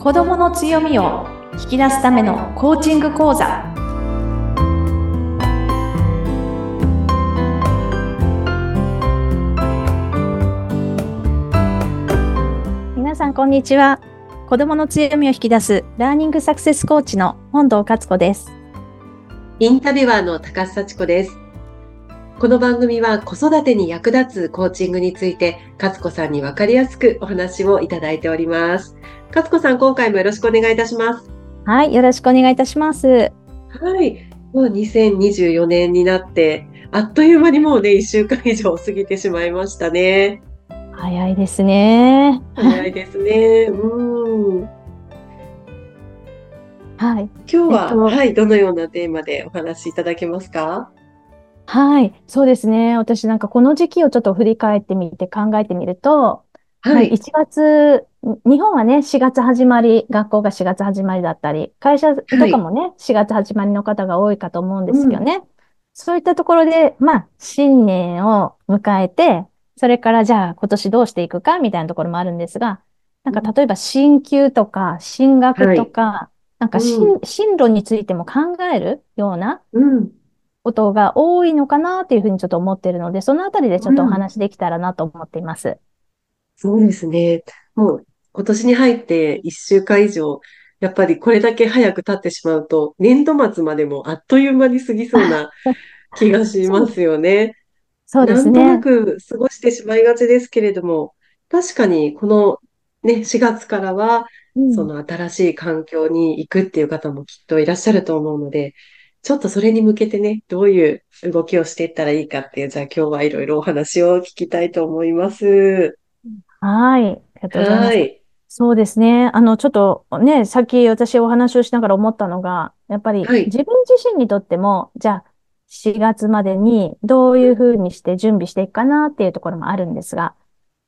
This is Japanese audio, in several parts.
子どもの強みを引き出すためのコーチング講座。皆さんこんにちは。子どもの強みを引き出すラーニングサクセスコーチの本堂勝子です。インタビュアーの高須幸子です。この番組は子育てに役立つコーチングについて勝子さんにわかりやすくお話をいただいております勝子さん、今回もよろしくお願いいたします。はい、よろしくお願いいたします。はい、もう2024年になって、あっという間にもうね、1週間以上過ぎてしまいましたね。早いですね。早いですね。うん。はい。今日は、えっと、はい、どのようなテーマでお話しいただけますか？はい、そうですね。私なんかこの時期をちょっと振り返ってみて考えてみると、はい。1月、日本はね、4月始まり、学校が4月始まりだったり、会社とかもね、4月始まりの方が多いかと思うんですよね。そういったところで、まあ、新年を迎えて、それからじゃあ今年どうしていくかみたいなところもあるんですが、なんか例えば進級とか進学とか、なんか進、進路についても考えるようなことが多いのかなっていうふうにちょっと思っているので、そのあたりでちょっとお話できたらなと思っています。そうですね。もう今年に入って1週間以上、やっぱりこれだけ早く経ってしまうと、年度末までもあっという間に過ぎそうな 気がしますよね。そうですね。なんとなく過ごしてしまいがちですけれども、確かにこのね、4月からは、その新しい環境に行くっていう方もきっといらっしゃると思うので、ちょっとそれに向けてね、どういう動きをしていったらいいかっていう、じゃあ今日はいろいろお話を聞きたいと思います。はい。ありがとうございます。はい。そうですね。あの、ちょっとね、さっき私お話をしながら思ったのが、やっぱり自分自身にとっても、じゃあ4月までにどういうふうにして準備していくかなっていうところもあるんですが、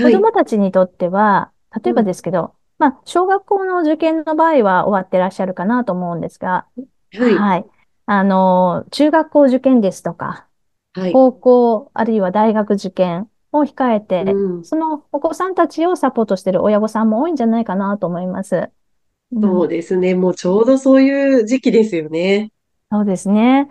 子供たちにとっては、例えばですけど、まあ、小学校の受験の場合は終わってらっしゃるかなと思うんですが、はい。はい。あの、中学校受験ですとか、はい。高校、あるいは大学受験、を控えて、うん、そのお子さんたちをサポートしている親御さんも多いんじゃないかなと思います。そうですね。もうちょうどそういう時期ですよね。そうですね。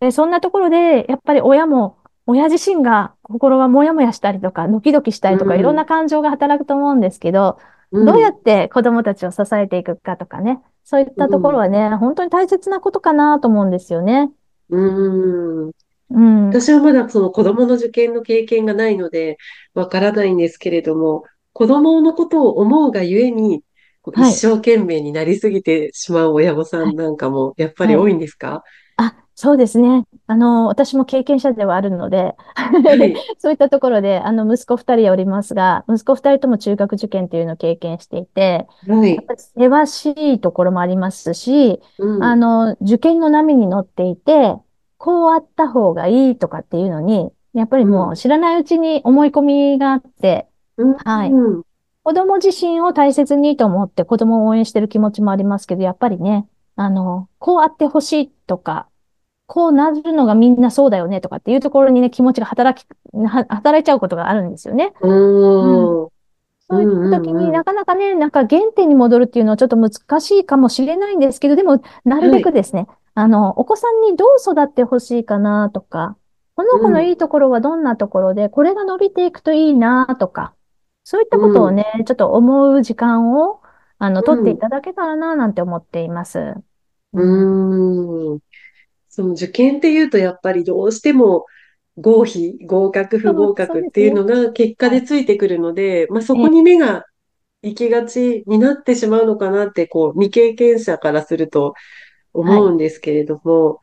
で、そんなところで、やっぱり親も、親自身が心がもやもやしたりとか、ドキドキしたりとか、うん、いろんな感情が働くと思うんですけど、うん、どうやって子供たちを支えていくかとかね、そういったところはね、本当に大切なことかなと思うんですよね。うん。うん、私はまだその子供の受験の経験がないので、わからないんですけれども、子供のことを思うがゆえに、一生懸命になりすぎてしまう親御さんなんかも、やっぱり多いんですか、はいあ、そうですね。あの、私も経験者ではあるので、はい、そういったところで、あの、息子二人おりますが、息子二人とも中学受験っていうのを経験していて、はい、やっぱり険しいところもありますし、うん、あの、受験の波に乗っていて、こうあった方がいいとかっていうのに、やっぱりもう知らないうちに思い込みがあって、うん、はい。子供自身を大切にと思って子供を応援してる気持ちもありますけど、やっぱりね、あの、こうあってほしいとか、こうなるのがみんなそうだよねとかっていうところにね、気持ちが働き、働いちゃうことがあるんですよね。うん、そういった時になかなかね、なんか原点に戻るっていうのはちょっと難しいかもしれないんですけど、でも、なるべくですね、はい。あの、お子さんにどう育ってほしいかなとか、この子のいいところはどんなところで、これが伸びていくといいなとか、そういったことをね、ちょっと思う時間を、あの、取っていただけたらな、なんて思っています。うん。その受験っていうと、やっぱりどうしても、合否、合格、不合格っていうのが結果でついてくるので、まあそこに目が行きがちになってしまうのかなって、こう、未経験者からすると思うんですけれども、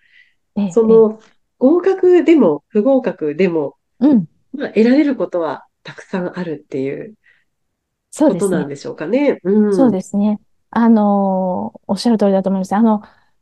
はい、その合格でも不合格でも、うん、まあ、得られることはたくさんあるっていうことなんでしょうかね。うん、そうですね。あのおっしゃる通りだと思います。あの、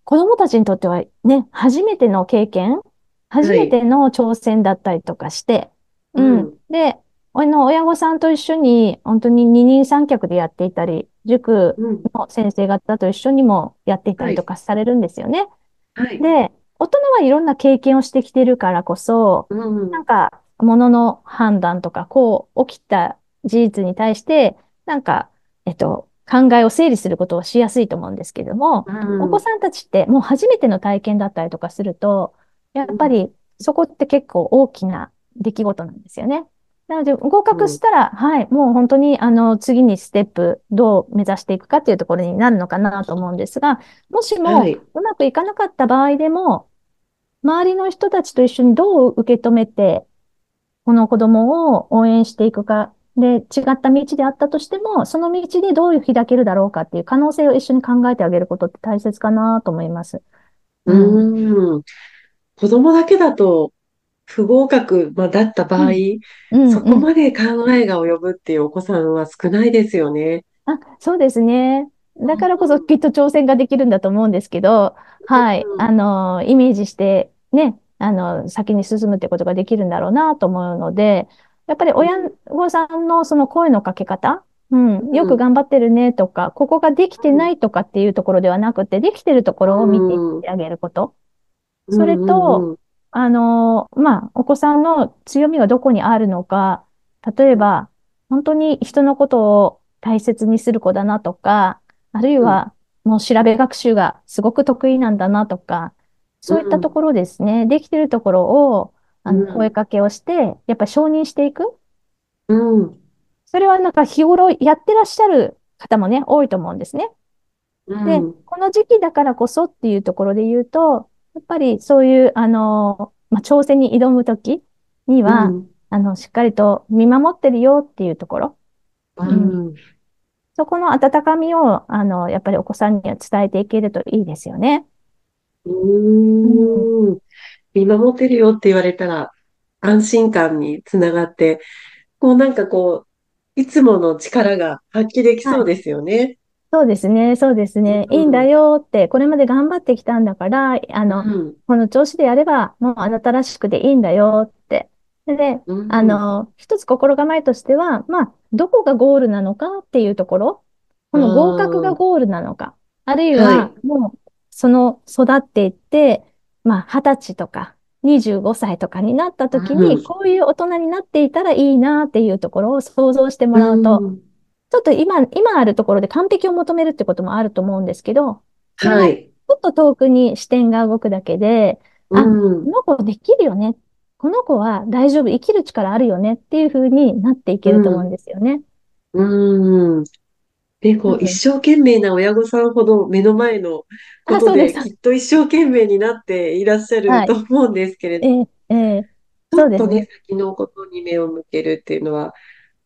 子供たちにとってはね、初めての経験、初めての挑戦だったりとかして、はい、うん。で、あの、親御さんと一緒に、本当に二人三脚でやっていたり、塾の先生方と一緒にもやっていたりとかされるんですよね。はい。で、大人はいろんな経験をしてきてるからこそ、うん、なんか、ものの判断とか、こう起きた事実に対して、なんか、えっと、考えを整理することはしやすいと思うんですけども、うお子ん、さんたちってもう初めての体験だったりとかすると、やっぱりそこって結構大きな出来事なんですよね。なので、合うん、格したら、はい、もう本当に、あの、次にステップ、どう目指していくかっていうところになるのかなと思うんですが、もしもはい。うまくいかなかった場合でも、周りの人たちと一緒にどう受け止めて、この子供を応援していくか、で、違った道であったとしても、その道でどう開けるだろうかっていう可能性を一緒に考えてあげることって大切かなと思います。うん。うん。子供だけだと不合格、まあ、だった場合、うん。うん。そこうんまで考えが及ぶっていうお子さんは少ないですよね。あ、そうですね。だからこそうきっと挑戦ができるんだと思うんですけど、はい。あん、の、イメージしてね、あの、先に進むってことができるんだろうなと思うので、やっぱり親御さんのその声のかけ方、うん、ようん、く頑張ってるねとか、ここができてないとかっていうところではなくて、できてるとこうろを見ててあげること。それうん、うと、ん、あの、まあ、お子さんの強みがどこにあるのか、例えば、本当に人のことを大切にする子だなとか、あるいうん、は、もう調べ学習がすごく得意なんだなとか、うん、そういったところですね、できてるところを、あの、声うん、かけをして、やっぱり承認していく。うん、それはなんか日頃やってらっしゃる方もね、多いと思うんですね。で、うん、この時期だからこそっていうところで言うと、やっぱりそういう、あの、まあ、挑戦に挑むときには、うん、あの、しっかりと見守ってるよっていうところ。うん。そこの温かみを、あの、やっぱりお子さんには伝えていけるといいですよね。うん。うん、見守ってるよって言われたら安心感につながって、こうなんかこう、いつもの力が発揮できはい。そうですよね。そうですね、そうですうね。いいんだん、よって、これまで頑張ってきたんだから、あうの、ん、この調子でやれば、もうあなたらしくていいんだよって。で、うん、あの、一つ心構えとしては、まあ、どこがゴールなのかっていうところ、こあの合格があ、ゴールなのか、あるいは、はい、もう、その育っていって、まあ、二十歳とか、25歳とかになったう時に、ん、こういう大人になっていたらいいなっていうところを想像してもうらうと、ん、ちょっと今、今あるところで完璧を求めるってこともあると思うんですけど、はい、ょっと遠くに視点が動くだけで、うあ、こん、の子できるよね。この子は大丈夫、生きる力あるよねっていう風になっていけると思うんうん、ですよね。うん。で、こう、一。生懸命な親御さんほど目の前のこあ、そうです。とできっと一生懸命になっていらっしゃるはい。と思うんですけれど、えーえーちょっとね、そうですね。先のことに目を向けるっていうのは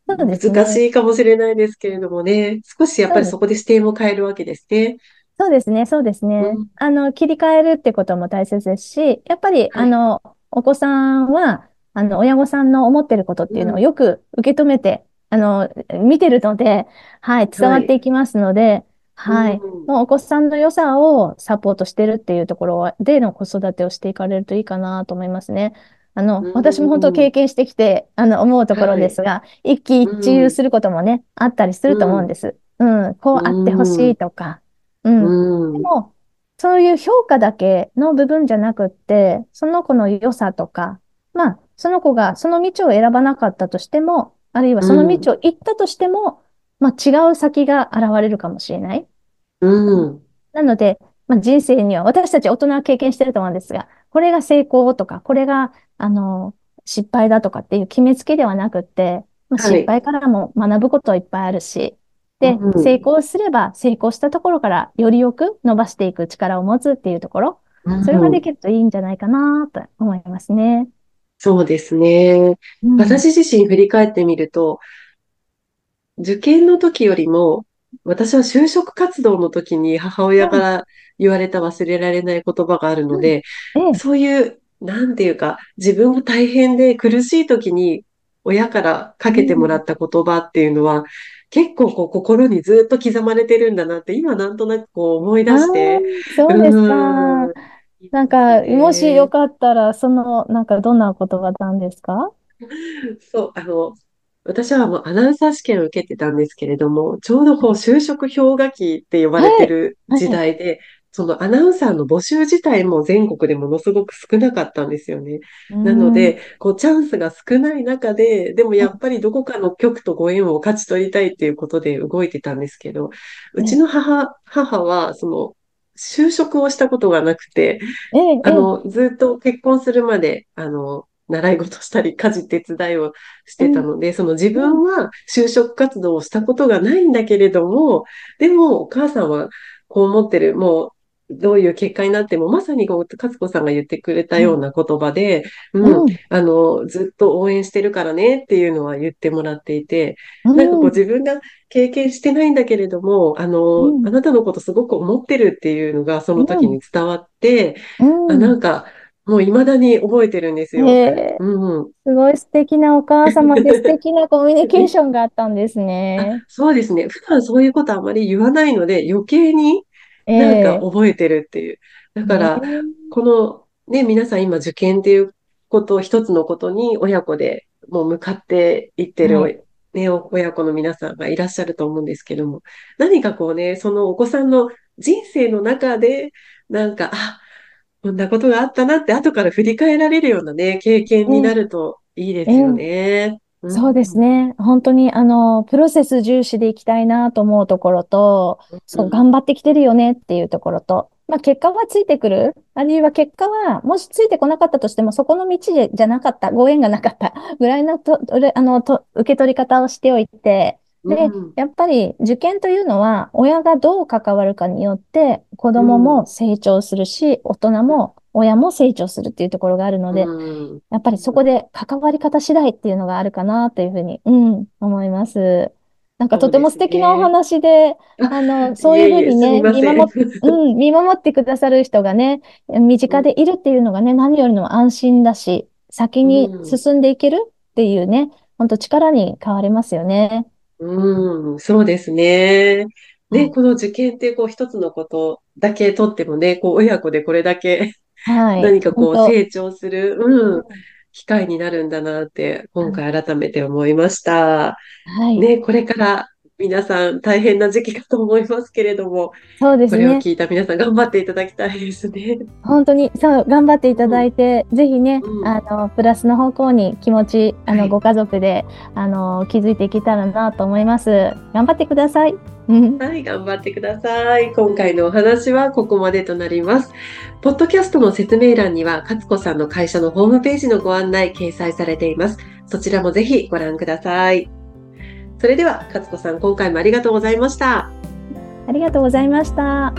そうですね。難しいかもしれないですけれどもね、少しやっぱりそこで視点を変えるわけですね。そうですね、そうですね。うん、あの、切り替えるってことも大切ですし、やっぱり、はい。あの、お子さんは、あの、親御さんの思ってることっていうのをうん、よく受け止めて、あの、見てるので、はい、伝わってはい。いきますので、うはい、ん、もうお子さんの良さをサポートしてるっていうところでの子育てをしていかれるといいかなと思いますね。あうの、私も本当ん、経験してきて、あの、思うところはい。ですが、一喜一うん、憂することもね、あったりすると思うん、うんです。うん、こうあってほしうん、いとか、ううん。でん、も、そういう評価だけの部分じゃなくって、その子の良さとか、まあ、その子がその道を選ばなかったとしても、あるいはうその道ん、を行ったとしても、まあ、違う先が現れるかもしれない。うん、なので、まあ、人生には、私たち大人は経験してると思うんですが、これが成功とか、これが、あの、失敗だとかっていう決めつけではなくって、まあ、はい。失敗からも学ぶこといっぱいあるし、うで、成ん、功すれば成功したところからよりよく伸ばしていく力を持つっていうところ、うそれがでん、きるといいんじゃないかなと思いますね。そうですね。うん。私自身振り返ってみると、受験の時よりも、私は就職活動の時に母親かうん。ら言われた忘れられない言葉があるのうん。で、ええ。そういう、なんていうか、自分が大変で苦しい時に親からかうん。けてもらった言葉っていうのは、結構こう心にずっと刻まれてるんだなって、今なんとなくこう思い出して、うそうですか。なんか、もしよね。かったら、その、なんか、どんな言葉なんですか？そう、あの、私はもうアナウンサー試験を受けてたんですけれども、ちょうどこう就職氷河期って呼ばれてはい。るはい。時代で、そのアナウンサーの募集自体も全国でものすごく少なかったんですよね。なので、こうチャンスが少ない中で、でもやっぱりどこかの局とご縁を勝ち取りたいっていうことで動いてたんですけど、うちの母、母は、その、就職をしたことがなくて、あの、ずっと結婚するまで、あの、習い事したり、家事手伝いをしてたので、うん、その自分は就職活動をしたことがないんだけれども、でもお母さんはこう思ってる、もうどういう結果になっても、まさにこう、勝子さんが言ってくれたような言葉で、うん、うん、あの、ずっと応援してるからねっていうのは言ってもらっていて、うん、なんかこう自分が経験してないんだけれども、あの、うん、あなたのことすごく思ってるっていうのがその時に伝わって、あなんか、もう未だに覚えてるんですよ。えー、うん、すごい素敵なお母様で素敵なコミュニケーションがあったんですね。そうですね。普段そういうことあまり言わないので、余計になんか覚えてるっていう。だから、このね、皆さん今受験っていうことを一つのことに親子でもう向かっていってる、はい、ね、親子の皆さんがいらっしゃると思うんですけども、何かこうね、そのお子さんの人生の中で、なんか、あ、こんなことがあったなって後から振り返られるようなね、経験になるといいですよね。そうですね。本当に、あの、プロセス重視でいきたいなと思うところと、そう、頑張ってきてるよねっていうところと、まあ、結果はついてくる？あるいは結果は、もしついてこなかったとしても、そこの道じゃなかった、ご縁がなかった ぐらいのと、あの、と、受け取り方をしておいて、で、やっぱり受験というのは、親がどう関わるかによって、子供も成長するし、大人も親も成長するっていうところがあるので、やっぱりそこで関わり方次第っていうのがあるかなというふうに、うん、思います。なんかとても素敵なお話で、あの、そういうふうにね、見守っ、うん、見守ってくださる人がね、身近でいるっていうのがね、何よりの安心だし、先に進んでいけるっていうね、本当力に変わりますよね。うん、そうですね。ね、この受験ってこう一つのことだけとってもね、こう親子でこれだけはい。何かこう成長する、うん、機会になるんだなって、今回改めて思いました。はい。ね、これから皆さん大変な時期かと思いますけれども、そうですね。これを聞いた皆さん頑張っていただきたいですね。本当に、そう、頑張っていただいて、うん、ぜひね、うん、あの、プラスの方向に気持ち、あの、はい、ご家族で、あの、気づいていけたらなと思います。頑張ってください。はい、頑張ってください。今回のお話はここまでとなります。ポッドキャストの説明欄には、勝子さんの会社のホームページのご案内掲載されています。そちらもぜひご覧ください。それでは、勝子さん、今回もありがとうございました。ありがとうございました。